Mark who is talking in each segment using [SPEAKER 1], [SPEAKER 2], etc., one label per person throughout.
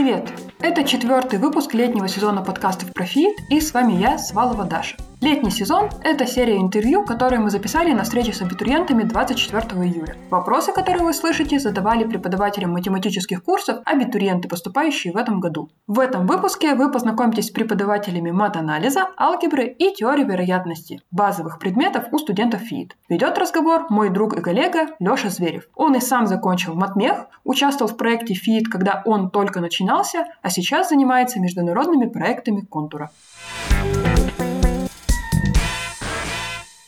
[SPEAKER 1] Привет! Это четвертый выпуск летнего сезона подкастов про ФИИТ, и с вами я, Свалова Даша. Летний сезон – это серия интервью, которые мы записали на встрече с абитуриентами 24 июля. Вопросы, которые вы слышите, задавали преподавателям математических курсов абитуриенты, поступающие в этом году. В этом выпуске вы познакомитесь с преподавателями мат-анализа, алгебры и теории вероятности, базовых предметов у студентов ФИИТ. Ведет разговор мой друг и коллега Леша Зверев. Он и сам закончил матмех, участвовал в проекте ФИИТ, когда он только начинался, а сейчас занимается международными проектами контура.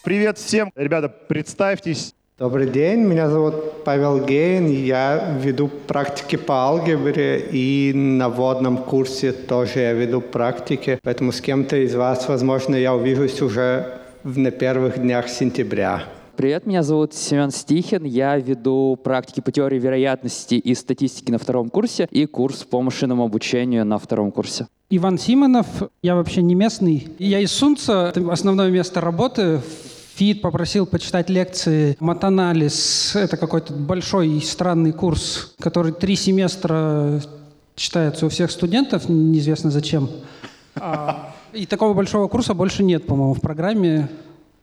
[SPEAKER 2] Привет всем. Ребята, представьтесь.
[SPEAKER 3] Добрый день, меня зовут Павел Гейн, я веду практики по алгебре и на вводном курсе тоже я веду практики, поэтому с кем-то из вас, возможно, я увижусь уже на первых днях сентября.
[SPEAKER 4] Привет, меня зовут Семен Стихин. Я веду практики по теории вероятности и статистики на втором курсе и курс по машинному обучению на втором курсе.
[SPEAKER 5] Иван Симонов, я вообще не местный. Я из Сунца, это основное место работы. ФИД попросил почитать лекции «Матанализ». Это какой-то большой и странный курс, который три семестра читается у всех студентов, неизвестно зачем. А, и такого большого курса больше нет, по-моему, в программе,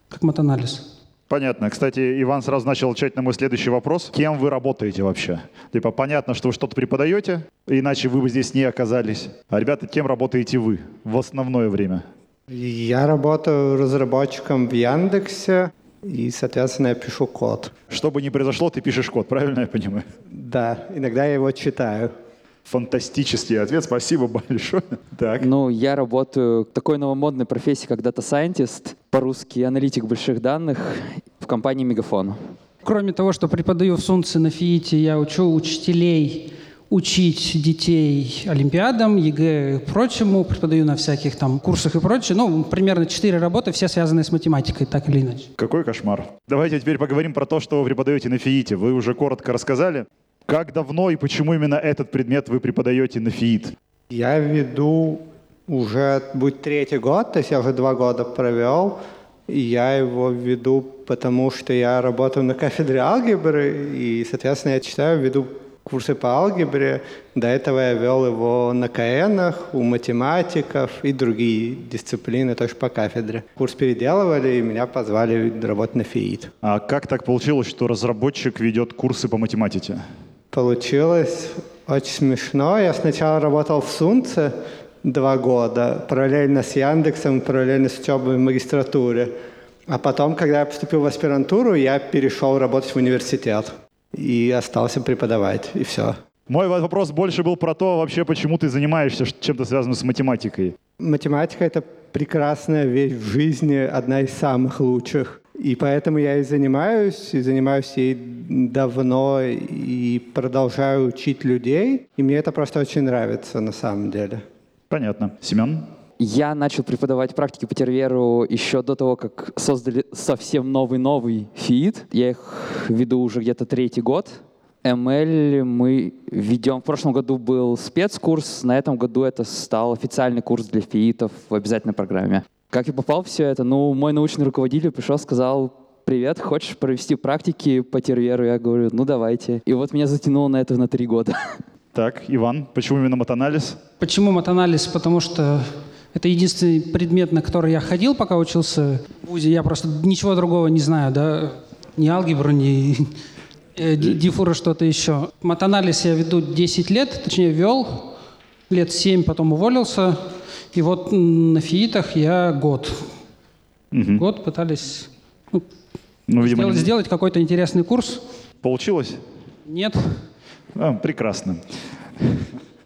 [SPEAKER 5] как матанализ.
[SPEAKER 2] Понятно. Кстати, Иван сразу начал отвечать на мой следующий вопрос. Кем вы работаете вообще? Типа, понятно, что вы что-то преподаете, иначе вы бы здесь не оказались. А, ребята, кем работаете вы в основное время?
[SPEAKER 3] Я работаю разработчиком в Яндексе, и, соответственно, я пишу код.
[SPEAKER 2] Что бы ни произошло, ты пишешь код, правильно я понимаю?
[SPEAKER 3] Да, иногда я его читаю.
[SPEAKER 2] Фантастический ответ, спасибо большое. Так.
[SPEAKER 4] Ну, я работаю в такой новомодной профессии, как Data Scientist, по-русски аналитик больших данных в компании Мегафон.
[SPEAKER 5] Кроме того, что преподаю в СУНЦе на ФИИТе, я учу учителей учить детей олимпиадам, ЕГЭ и прочему, преподаю на всяких там курсах и прочее. Ну, примерно четыре работы, все связаны с математикой, так или иначе.
[SPEAKER 2] Какой кошмар. Давайте теперь поговорим про то, что вы преподаете на ФИИТе. Вы уже коротко рассказали. Как давно и почему именно этот предмет вы преподаете на ФИИТ?
[SPEAKER 3] Я веду уже будет третий год, то есть я уже два года провел. И я его веду, потому что я работаю на кафедре алгебры, и, соответственно, я читаю, веду курсы по алгебре. До этого я вел его на КНах, у математиков и другие дисциплины тоже по кафедре. Курс переделывали, и меня позвали работать на ФИИТ.
[SPEAKER 2] А как так получилось, что разработчик ведет курсы по математике?
[SPEAKER 3] Получилось очень смешно. Я сначала работал в Сунце два года, параллельно с Яндексом, параллельно с учебой в магистратуре. А потом, когда я поступил в аспирантуру, я перешел работать в университет и остался преподавать, и все.
[SPEAKER 2] Мой вопрос больше был про то, вообще, почему ты занимаешься чем-то связанным с математикой.
[SPEAKER 3] Математика — это прекрасная вещь в жизни, одна из самых лучших. И поэтому я и занимаюсь, и занимаюсь ей давно, и продолжаю учить людей. И мне это просто очень нравится на самом деле.
[SPEAKER 2] Понятно. Семен?
[SPEAKER 4] Я начал преподавать практики по терверу еще до того, как создали совсем новый-новый фид. Я их веду уже где-то третий год. ML мы ведем. В прошлом году был спецкурс, на этом году это стал официальный курс для фиитов в обязательной программе. Как я попал в все это? Ну, мой научный руководитель пришел, сказал, привет, хочешь провести практики по терверу? Я говорю, ну давайте. И вот меня затянуло на это на три года.
[SPEAKER 2] Так, Иван, почему именно матанализ?
[SPEAKER 5] Почему матанализ? Потому что это единственный предмет, на который я ходил, пока учился в ВУЗе. Я просто ничего другого не знаю, да, ни алгебру, ни э, дифура, что-то еще. Матанализ я веду 10 лет, точнее вел, лет 7, потом уволился. И вот на фиитах я год. Угу. Год пытались ну, ну, видимо, сделать, не... сделать какой-то интересный курс.
[SPEAKER 2] Получилось?
[SPEAKER 5] Нет.
[SPEAKER 2] А, прекрасно.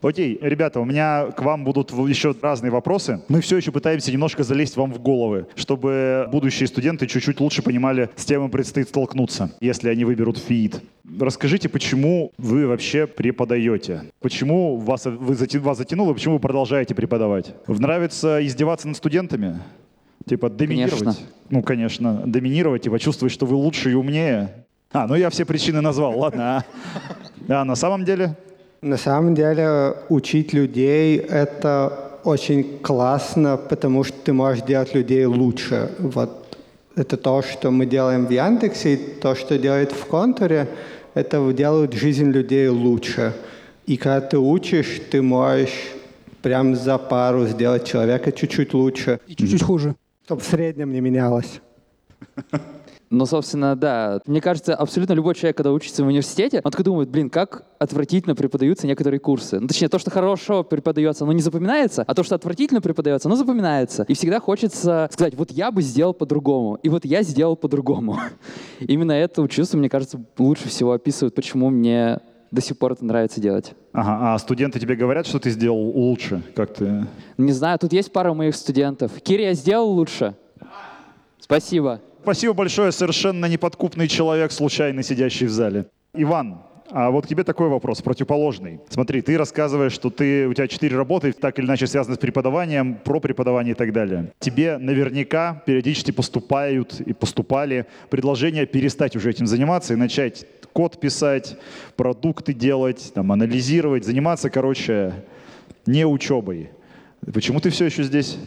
[SPEAKER 2] Окей, ребята, у меня к вам будут еще разные вопросы. Мы все еще пытаемся немножко залезть вам в головы, чтобы будущие студенты чуть-чуть лучше понимали, с чем им предстоит столкнуться, если они выберут ФИИД. Расскажите, почему вы вообще преподаете? Почему вас, вы, вас затянуло, почему вы продолжаете преподавать? Нравится издеваться над студентами? Типа доминировать?
[SPEAKER 4] Конечно.
[SPEAKER 2] Ну, конечно. Доминировать и почувствовать, что вы лучше и умнее. А, ну я все причины назвал, ладно. А, а на самом деле?
[SPEAKER 3] На самом деле учить людей — это очень классно, потому что ты можешь делать людей лучше. Вот это то, что мы делаем в Яндексе, и то, что делает в Контуре, это делают жизнь людей лучше. И когда ты учишь, ты можешь прям за пару сделать человека чуть-чуть лучше,
[SPEAKER 5] И чуть-чуть хуже.
[SPEAKER 3] чтобы в среднем не менялось.
[SPEAKER 4] Ну, собственно, да. Мне кажется, абсолютно любой человек, когда учится в университете, он такой думает, блин, как отвратительно преподаются некоторые курсы. Ну, точнее, то, что хорошо преподается, оно не запоминается, а то, что отвратительно преподается, оно запоминается. И всегда хочется сказать, вот я бы сделал по-другому, и вот я сделал по-другому. Именно это чувство, мне кажется, лучше всего описывает, почему мне до сих пор это нравится делать.
[SPEAKER 2] Ага, а студенты тебе говорят, что ты сделал лучше? Как ты...
[SPEAKER 4] Не знаю, тут есть пара моих студентов. Кири, я сделал лучше? Спасибо.
[SPEAKER 2] Спасибо большое, совершенно неподкупный человек, случайно сидящий в зале. Иван, а вот тебе такой вопрос, противоположный. Смотри, ты рассказываешь, что ты, у тебя четыре работы, так или иначе связаны с преподаванием, про преподавание и так далее. Тебе наверняка периодически поступают и поступали предложения перестать уже этим заниматься и начать код писать, продукты делать, там, анализировать, заниматься, короче, не учебой. Почему ты все еще здесь?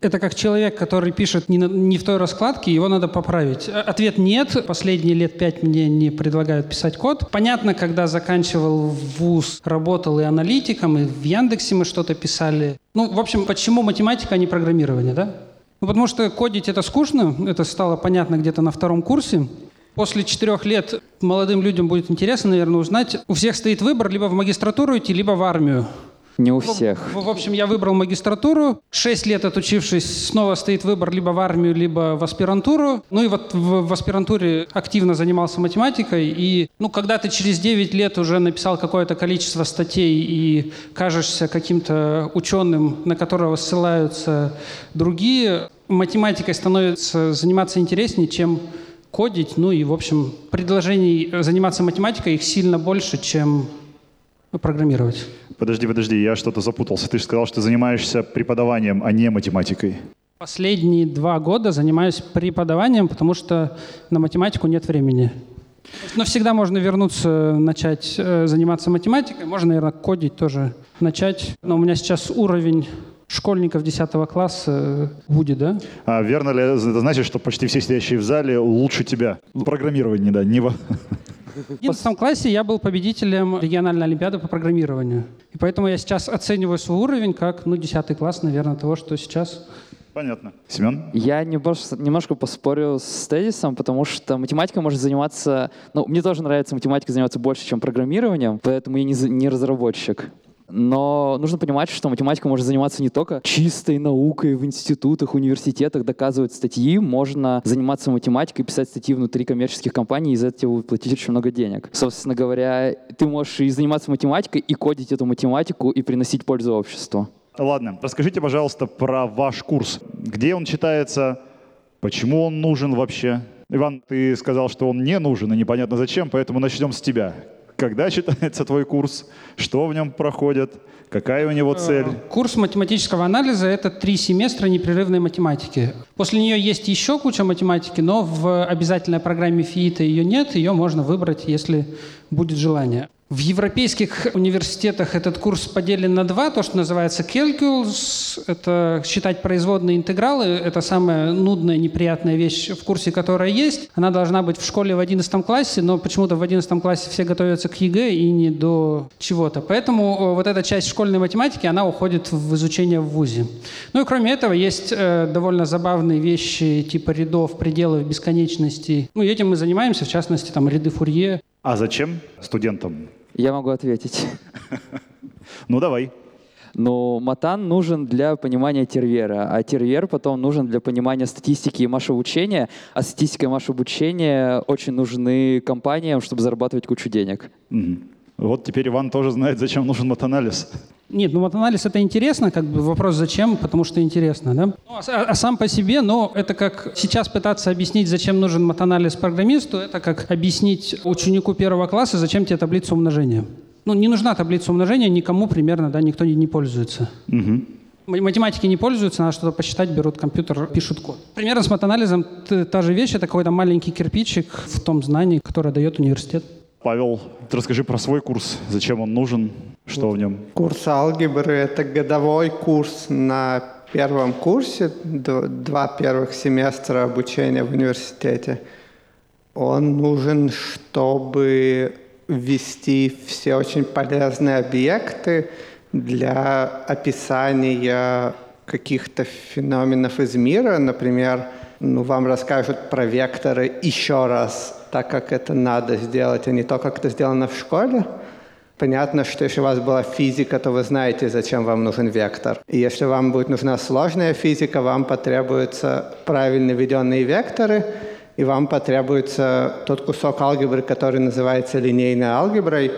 [SPEAKER 5] Это как человек, который пишет не, на- не в той раскладке, его надо поправить. А- Ответ нет. Последние лет пять мне не предлагают писать код. Понятно, когда заканчивал вуз, работал и аналитиком, и в Яндексе мы что-то писали. Ну, в общем, почему математика, а не программирование, да? Ну, потому что кодить это скучно, это стало понятно где-то на втором курсе. После четырех лет молодым людям будет интересно, наверное, узнать. У всех стоит выбор либо в магистратуру идти, либо в армию.
[SPEAKER 4] Не у всех.
[SPEAKER 5] В, в общем, я выбрал магистратуру. Шесть лет отучившись, снова стоит выбор либо в армию, либо в аспирантуру. Ну и вот в, в аспирантуре активно занимался математикой. И ну, когда ты через 9 лет уже написал какое-то количество статей и кажешься каким-то ученым, на которого ссылаются другие, математикой становится заниматься интереснее, чем кодить. Ну и, в общем, предложений заниматься математикой их сильно больше, чем программировать.
[SPEAKER 2] Подожди, подожди, я что-то запутался. Ты же сказал, что ты занимаешься преподаванием, а не математикой.
[SPEAKER 5] Последние два года занимаюсь преподаванием, потому что на математику нет времени. Но всегда можно вернуться, начать э, заниматься математикой. Можно, наверное, кодить тоже начать. Но у меня сейчас уровень школьников 10 класса э, будет, да?
[SPEAKER 2] А верно ли это значит, что почти все сидящие в зале лучше тебя? В программировании, да, не во...
[SPEAKER 5] В 11 классе я был победителем региональной олимпиады по программированию. И поэтому я сейчас оцениваю свой уровень как, ну, 10 класс, наверное, того, что сейчас
[SPEAKER 2] Понятно. Семен?
[SPEAKER 4] Я немножко, немножко поспорю с тезисом, потому что математика может заниматься... Ну, мне тоже нравится математика заниматься больше, чем программированием, поэтому я не, не разработчик. Но нужно понимать, что математика может заниматься не только чистой наукой в институтах, университетах, доказывать статьи. Можно заниматься математикой, писать статьи внутри коммерческих компаний, и из этого платить очень много денег. Собственно говоря, ты можешь и заниматься математикой, и кодить эту математику, и приносить пользу обществу.
[SPEAKER 2] Ладно, расскажите, пожалуйста, про ваш курс. Где он читается? Почему он нужен вообще? Иван, ты сказал, что он не нужен и непонятно зачем, поэтому начнем с тебя. Когда читается твой курс? Что в нем проходит? Какая у него цель?
[SPEAKER 5] Курс математического анализа — это три семестра непрерывной математики. После нее есть еще куча математики, но в обязательной программе ФИИТа ее нет, ее можно выбрать, если будет желание. В европейских университетах этот курс поделен на два, то, что называется calculus, это считать производные интегралы, это самая нудная, неприятная вещь в курсе, которая есть. Она должна быть в школе в 11 классе, но почему-то в 11 классе все готовятся к ЕГЭ и не до чего-то. Поэтому э, вот эта часть школьной математики, она уходит в изучение в ВУЗе. Ну и кроме этого есть э, довольно забавные вещи типа рядов, пределов, бесконечности. Ну и этим мы занимаемся, в частности, там ряды Фурье,
[SPEAKER 2] А зачем студентам?
[SPEAKER 4] Я могу ответить.
[SPEAKER 2] Ну давай.
[SPEAKER 4] Но матан нужен для понимания тервера, а тервер потом нужен для понимания статистики и машообучения, а статистика и машообучение очень нужны компаниям, чтобы зарабатывать кучу денег.
[SPEAKER 2] Вот теперь Иван тоже знает, зачем нужен матанализ.
[SPEAKER 5] Нет, ну матанализ это интересно, как бы вопрос зачем, потому что интересно, да? Ну, а, а сам по себе, но это как сейчас пытаться объяснить, зачем нужен матанализ программисту, это как объяснить ученику первого класса, зачем тебе таблица умножения. Ну, не нужна таблица умножения никому примерно, да, никто не, не пользуется. М- Математики не пользуются, надо что-то посчитать, берут компьютер, пишут код. Примерно с матанализом та же вещь, это какой-то маленький кирпичик в том знании, которое дает университет.
[SPEAKER 2] Павел, расскажи про свой курс. Зачем он нужен? Что в нем?
[SPEAKER 3] Курс алгебры – это годовой курс на первом курсе, два первых семестра обучения в университете. Он нужен, чтобы ввести все очень полезные объекты для описания каких-то феноменов из мира. Например, ну, вам расскажут про векторы еще раз, так как это надо сделать, а не то, как это сделано в школе. Понятно, что если у вас была физика, то вы знаете, зачем вам нужен вектор. И если вам будет нужна сложная физика, вам потребуются правильно введенные векторы, и вам потребуется тот кусок алгебры, который называется линейной алгеброй.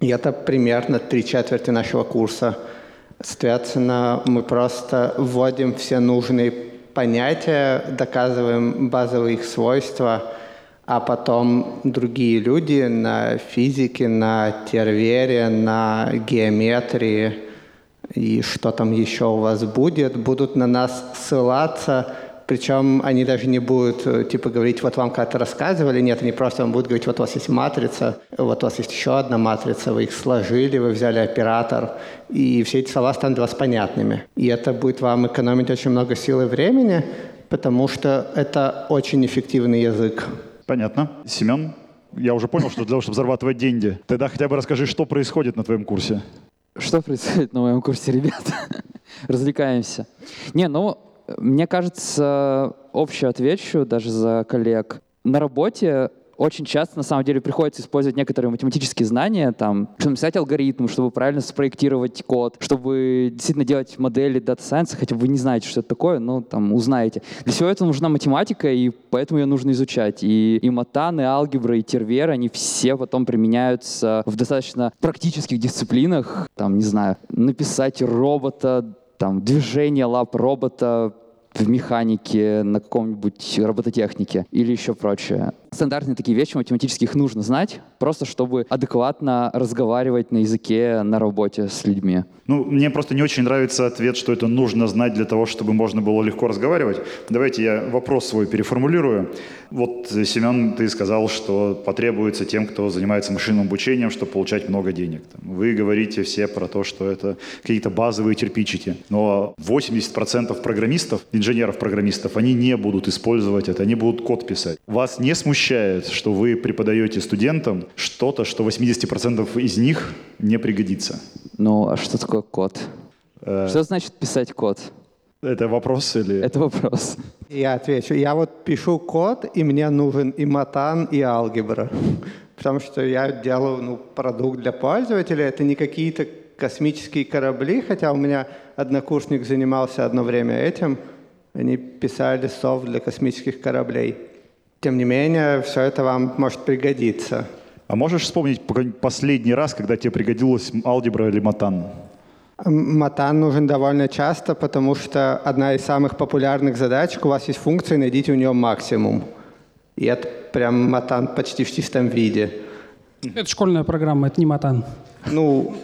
[SPEAKER 3] И это примерно три четверти нашего курса. Соответственно, мы просто вводим все нужные понятия, доказываем базовые их свойства – а потом другие люди на физике, на тервере, на геометрии. И что там еще у вас будет, будут на нас ссылаться, причем они даже не будут э, типа говорить, вот вам как-то рассказывали, нет, они просто вам будут говорить, вот у вас есть матрица, вот у вас есть еще одна матрица, вы их сложили, вы взяли оператор, и все эти слова станут для вас понятными. И это будет вам экономить очень много сил и времени, потому что это очень эффективный язык.
[SPEAKER 2] Понятно. Семен, я уже понял, что для того, чтобы зарабатывать деньги. Тогда хотя бы расскажи, что происходит на твоем курсе.
[SPEAKER 4] Что происходит на моем курсе, ребята? Развлекаемся. Не, ну, мне кажется, общую отвечу даже за коллег. На работе очень часто, на самом деле, приходится использовать некоторые математические знания, там, чтобы написать алгоритм, чтобы правильно спроектировать код, чтобы действительно делать модели Data Science, хотя вы не знаете, что это такое, но там узнаете. Для всего этого нужна математика, и поэтому ее нужно изучать. И, и матан, и алгебра, и тервер, они все потом применяются в достаточно практических дисциплинах, там, не знаю, написать робота, там, движение лап робота, в механике, на каком-нибудь робототехнике или еще прочее. Стандартные такие вещи, математически их нужно знать, просто чтобы адекватно разговаривать на языке на работе с людьми.
[SPEAKER 2] Ну, мне просто не очень нравится ответ, что это нужно знать для того, чтобы можно было легко разговаривать. Давайте я вопрос свой переформулирую. Вот, Семен, ты сказал, что потребуется тем, кто занимается машинным обучением, чтобы получать много денег. Вы говорите все про то, что это какие-то базовые кирпичики. Но 80% программистов, инженеров-программистов, они не будут использовать это, они будут код писать. Вас не смущает, что вы преподаете студентам что-то, что 80% из них не пригодится?
[SPEAKER 4] Ну, а что такое код? Э... Что значит писать код?
[SPEAKER 2] Это вопрос или...
[SPEAKER 4] Это вопрос.
[SPEAKER 3] Я отвечу. Я вот пишу код, и мне нужен и матан, и алгебра. Потому что я делаю ну, продукт для пользователя. Это не какие-то космические корабли, хотя у меня однокурсник занимался одно время этим. Они писали софт для космических кораблей. Тем не менее, все это вам может пригодиться.
[SPEAKER 2] А можешь вспомнить последний раз, когда тебе пригодилась алгебра или матан?
[SPEAKER 3] Матан нужен довольно часто, потому что одна из самых популярных задач, у вас есть функция, найдите у нее максимум. И это прям матан почти в чистом виде.
[SPEAKER 5] Это школьная программа, это не матан.
[SPEAKER 3] Ну,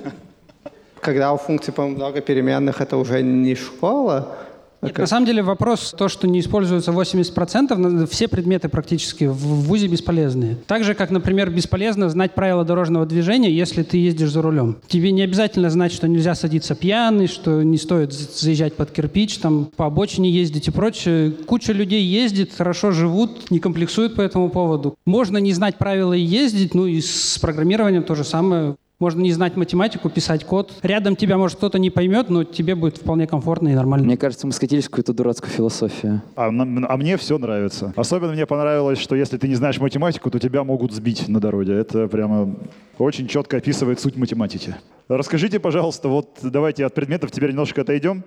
[SPEAKER 3] когда у функции, по-моему, много переменных, это уже не школа,
[SPEAKER 5] нет, на самом деле вопрос, то, что не используется 80%, все предметы практически в ВУЗе бесполезные. Так же, как, например, бесполезно знать правила дорожного движения, если ты ездишь за рулем. Тебе не обязательно знать, что нельзя садиться пьяный, что не стоит заезжать под кирпич, там, по обочине ездить и прочее. Куча людей ездит, хорошо живут, не комплексуют по этому поводу. Можно не знать правила и ездить, ну и с программированием то же самое. Можно не знать математику, писать код. Рядом тебя, может, кто-то не поймет, но тебе будет вполне комфортно и нормально.
[SPEAKER 4] Мне кажется, мы скатились в какую-то дурацкую философию.
[SPEAKER 2] А, а мне все нравится. Особенно мне понравилось, что если ты не знаешь математику, то тебя могут сбить на дороге. Это прямо очень четко описывает суть математики. Расскажите, пожалуйста, вот давайте от предметов теперь немножко отойдем.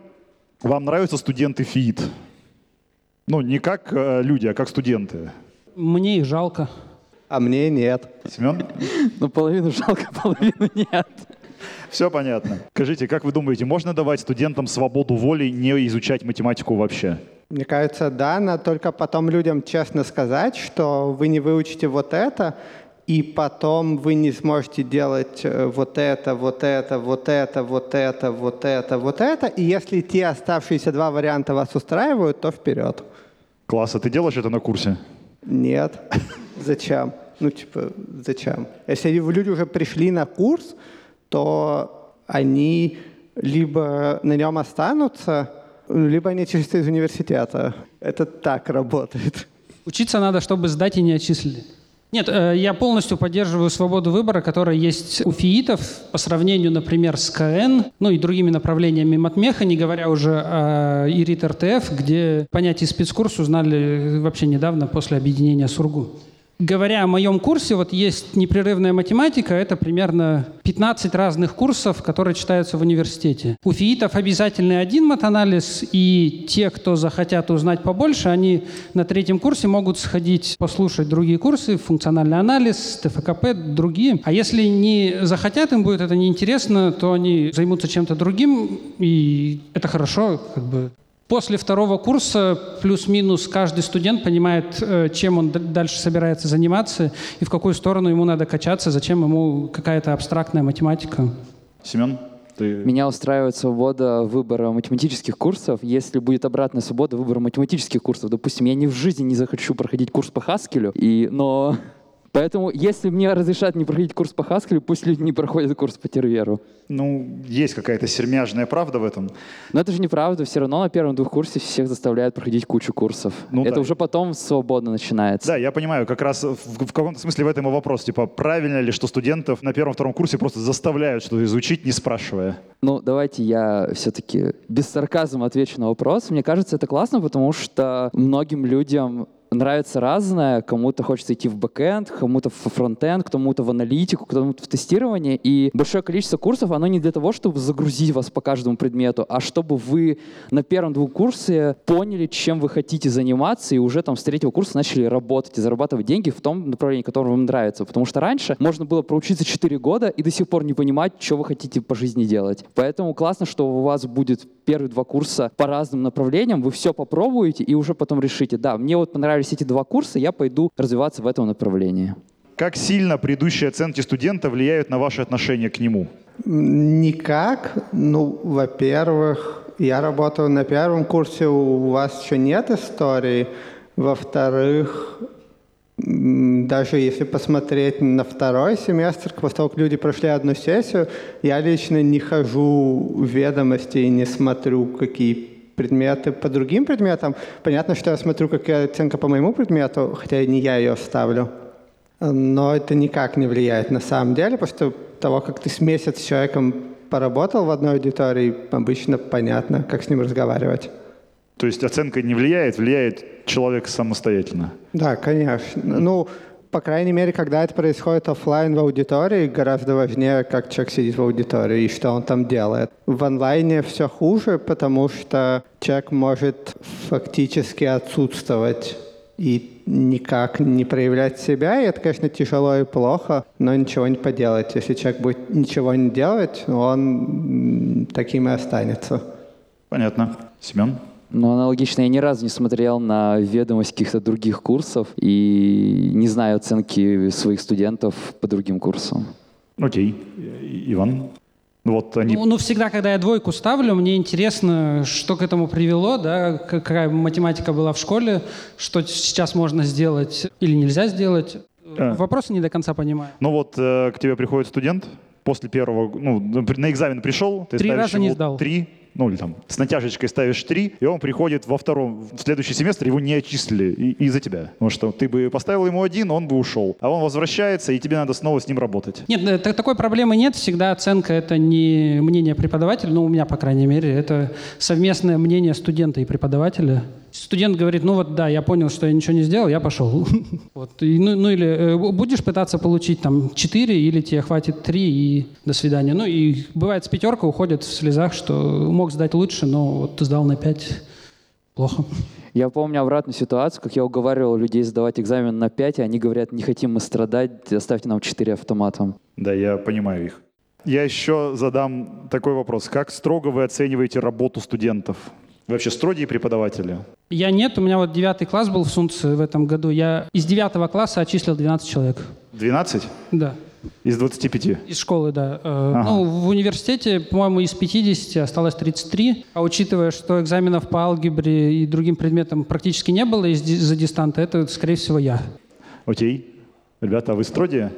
[SPEAKER 2] Вам нравятся студенты ФИИТ? Ну, не как э, люди, а как студенты.
[SPEAKER 5] Мне их жалко.
[SPEAKER 3] А мне нет.
[SPEAKER 2] Семен?
[SPEAKER 4] Ну, половину жалко, половину нет.
[SPEAKER 2] Все понятно. Скажите, как вы думаете, можно давать студентам свободу воли не изучать математику вообще?
[SPEAKER 3] Мне кажется, да, но только потом людям честно сказать, что вы не выучите вот это, и потом вы не сможете делать э, вот это, вот это, вот это, вот это, вот это, вот это. И если те оставшиеся два варианта вас устраивают, то вперед.
[SPEAKER 2] Класс, а ты делаешь это на курсе?
[SPEAKER 3] Нет. Зачем? Ну, типа, зачем? Если люди уже пришли на курс, то они либо на нем останутся, либо они чисто из университета. Это так работает.
[SPEAKER 5] Учиться надо, чтобы сдать и не отчислили. Нет, э, я полностью поддерживаю свободу выбора, которая есть у фиитов по сравнению, например, с КН, ну и другими направлениями матмеха, не говоря уже о ИРИТ РТФ, где понятие спецкурс узнали вообще недавно после объединения с УРГУ. Говоря о моем курсе, вот есть непрерывная математика, это примерно 15 разных курсов, которые читаются в университете. У фиитов обязательный один матанализ, и те, кто захотят узнать побольше, они на третьем курсе могут сходить послушать другие курсы, функциональный анализ, ТФКП, другие. А если не захотят, им будет это неинтересно, то они займутся чем-то другим, и это хорошо, как бы После второго курса плюс-минус каждый студент понимает, э, чем он дальше собирается заниматься и в какую сторону ему надо качаться, зачем ему какая-то абстрактная математика.
[SPEAKER 2] Семен? Ты...
[SPEAKER 4] Меня устраивает свобода выбора математических курсов. Если будет обратная свобода выбора математических курсов, допустим, я ни в жизни не захочу проходить курс по Хаскелю, и, но Поэтому, если мне разрешат не проходить курс по Хаскелю, пусть люди не проходят курс по Терверу.
[SPEAKER 2] Ну, есть какая-то сермяжная правда в этом.
[SPEAKER 4] Но это же неправда. Все равно на первом двух курсе всех заставляют проходить кучу курсов. Ну, это да. уже потом свободно начинается.
[SPEAKER 2] Да, я понимаю. Как раз в, в каком-то смысле в этом и вопрос. Типа, правильно ли, что студентов на первом-втором курсе просто заставляют что-то изучить, не спрашивая?
[SPEAKER 4] Ну, давайте я все-таки без сарказма отвечу на вопрос. Мне кажется, это классно, потому что многим людям нравится разное. Кому-то хочется идти в бэкэнд, кому-то в фронтенд, кому-то в аналитику, кому-то в тестирование. И большое количество курсов, оно не для того, чтобы загрузить вас по каждому предмету, а чтобы вы на первом двух курсе поняли, чем вы хотите заниматься, и уже там с третьего курса начали работать и зарабатывать деньги в том направлении, которое вам нравится. Потому что раньше можно было проучиться 4 года и до сих пор не понимать, что вы хотите по жизни делать. Поэтому классно, что у вас будет первые два курса по разным направлениям, вы все попробуете и уже потом решите, да, мне вот понравилось понравились эти два курса, я пойду развиваться в этом направлении.
[SPEAKER 2] Как сильно предыдущие оценки студента влияют на ваше отношение к нему?
[SPEAKER 3] Никак. Ну, во-первых, я работаю на первом курсе, у вас еще нет истории. Во-вторых, даже если посмотреть на второй семестр, после того, как люди прошли одну сессию, я лично не хожу в ведомости и не смотрю, какие предметы по другим предметам. Понятно, что я смотрю, какая оценка по моему предмету, хотя не я ее ставлю. Но это никак не влияет на самом деле, потому что того, как ты с месяц с человеком поработал в одной аудитории, обычно понятно, как с ним разговаривать.
[SPEAKER 2] То есть оценка не влияет, влияет человек самостоятельно?
[SPEAKER 3] Да, конечно. Ну, по крайней мере, когда это происходит офлайн в аудитории, гораздо важнее, как человек сидит в аудитории и что он там делает. В онлайне все хуже, потому что человек может фактически отсутствовать и никак не проявлять себя, и это, конечно, тяжело и плохо, но ничего не поделать. Если человек будет ничего не делать, он таким и останется.
[SPEAKER 2] Понятно. Семен?
[SPEAKER 4] Ну, аналогично я ни разу не смотрел на ведомость каких-то других курсов и не знаю оценки своих студентов по другим курсам.
[SPEAKER 2] Окей. Иван?
[SPEAKER 5] Ну, вот они... ну, ну, всегда, когда я двойку ставлю, мне интересно, что к этому привело, да, какая математика была в школе, что сейчас можно сделать или нельзя сделать. А. Вопросы не до конца понимаю.
[SPEAKER 2] Ну вот э, к тебе приходит студент после первого, ну, на экзамен пришел,
[SPEAKER 5] ты Три раза не сдал.
[SPEAKER 2] Три, ну или там с натяжечкой ставишь 3, и он приходит во втором, в следующий семестр, его не отчислили из-за тебя. Потому что ты бы поставил ему один, он бы ушел. А он возвращается, и тебе надо снова с ним работать.
[SPEAKER 5] Нет, э, такой проблемы нет. Всегда оценка — это не мнение преподавателя, ну у меня, по крайней мере, это совместное мнение студента и преподавателя. Студент говорит, ну вот да, я понял, что я ничего не сделал, я пошел. вот. и, ну, ну или э, будешь пытаться получить там 4, или тебе хватит 3 и до свидания. Ну и бывает с пятерка уходит в слезах, что мог сдать лучше, но вот ты сдал на 5, плохо.
[SPEAKER 4] Я помню обратную ситуацию, как я уговаривал людей сдавать экзамен на 5, и они говорят, не хотим мы страдать, оставьте нам 4 автоматом.
[SPEAKER 2] Да, я понимаю их. Я еще задам такой вопрос. Как строго вы оцениваете работу студентов? вообще строгие преподаватели?
[SPEAKER 5] Я нет, у меня вот девятый класс был в Сунце в этом году. Я из девятого класса отчислил 12 человек.
[SPEAKER 2] 12?
[SPEAKER 5] Да.
[SPEAKER 2] Из 25?
[SPEAKER 5] Из школы, да. Э, ага. Ну, в университете, по-моему, из 50 осталось 33. А учитывая, что экзаменов по алгебре и другим предметам практически не было из-за дистанта, это, скорее всего, я.
[SPEAKER 2] Окей. Ребята, а вы строгие?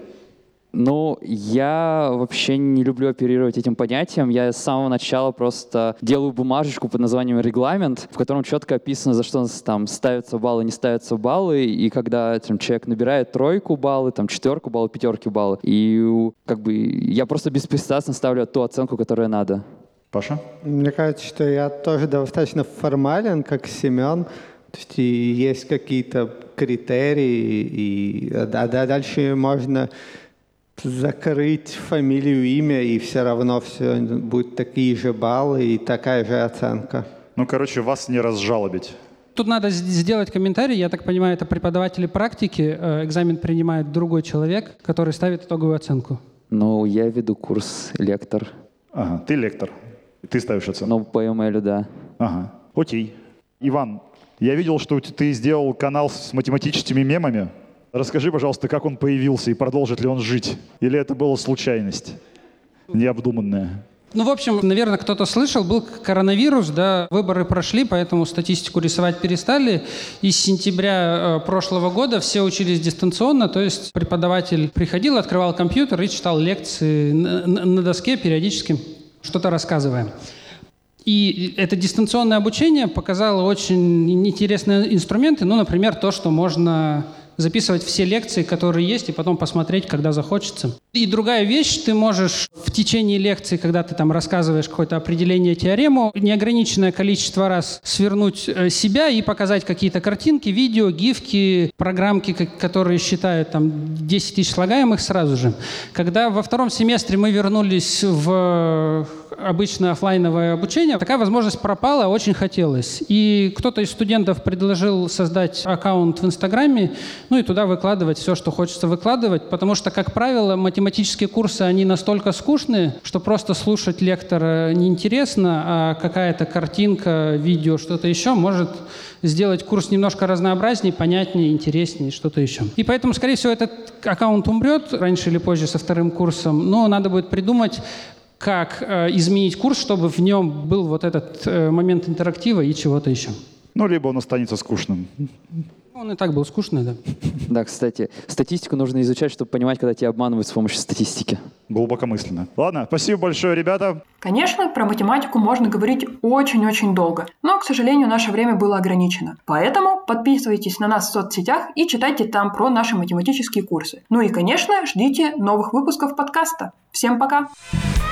[SPEAKER 4] Ну, я вообще не люблю оперировать этим понятием. Я с самого начала просто делаю бумажечку под названием «регламент», в котором четко описано, за что там ставятся баллы, не ставятся баллы, и когда там, человек набирает тройку баллы, там, четверку баллы, пятерки баллы, и как бы я просто беспристрастно ставлю ту оценку, которая надо.
[SPEAKER 2] Паша?
[SPEAKER 3] Мне кажется, что я тоже достаточно формален, как Семен. То есть и есть какие-то критерии, и а да, дальше можно закрыть фамилию, имя, и все равно все будет такие же баллы и такая же оценка.
[SPEAKER 2] Ну, короче, вас не разжалобить.
[SPEAKER 5] Тут надо сделать комментарий. Я так понимаю, это преподаватели практики. Э, экзамен принимает другой человек, который ставит итоговую оценку.
[SPEAKER 4] Ну, я веду курс лектор.
[SPEAKER 2] Ага, ты лектор. Ты ставишь оценку?
[SPEAKER 4] Ну, по ML, да.
[SPEAKER 2] Ага, окей. Иван, я видел, что ты сделал канал с математическими мемами. Расскажи, пожалуйста, как он появился и продолжит ли он жить? Или это была случайность необдуманная?
[SPEAKER 5] Ну, в общем, наверное, кто-то слышал, был коронавирус, да, выборы прошли, поэтому статистику рисовать перестали. И с сентября э, прошлого года все учились дистанционно, то есть преподаватель приходил, открывал компьютер и читал лекции на, доске периодически, что-то рассказывая. И это дистанционное обучение показало очень интересные инструменты, ну, например, то, что можно записывать все лекции, которые есть, и потом посмотреть, когда захочется. И другая вещь, ты можешь в течение лекции, когда ты там рассказываешь какое-то определение теорему, неограниченное количество раз свернуть э, себя и показать какие-то картинки, видео, гифки, программки, которые считают там 10 тысяч слагаемых сразу же. Когда во втором семестре мы вернулись в обычное офлайновое обучение, такая возможность пропала, очень хотелось. И кто-то из студентов предложил создать аккаунт в Инстаграме, ну и туда выкладывать все, что хочется выкладывать, потому что, как правило, математические курсы, они настолько скучные, что просто слушать лектора неинтересно, а какая-то картинка, видео, что-то еще может сделать курс немножко разнообразнее, понятнее, интереснее, что-то еще. И поэтому, скорее всего, этот аккаунт умрет раньше или позже со вторым курсом, но надо будет придумать, как э, изменить курс, чтобы в нем был вот этот э, момент интерактива и чего-то еще.
[SPEAKER 2] Ну, либо он останется скучным.
[SPEAKER 5] Он и так был скучный, да.
[SPEAKER 4] Да, кстати, статистику нужно изучать, чтобы понимать, когда тебя обманывают с помощью статистики.
[SPEAKER 2] Глубокомысленно. Ладно, спасибо большое, ребята.
[SPEAKER 1] Конечно, про математику можно говорить очень-очень долго, но, к сожалению, наше время было ограничено. Поэтому подписывайтесь на нас в соцсетях и читайте там про наши математические курсы. Ну и, конечно, ждите новых выпусков подкаста. Всем пока! Пока.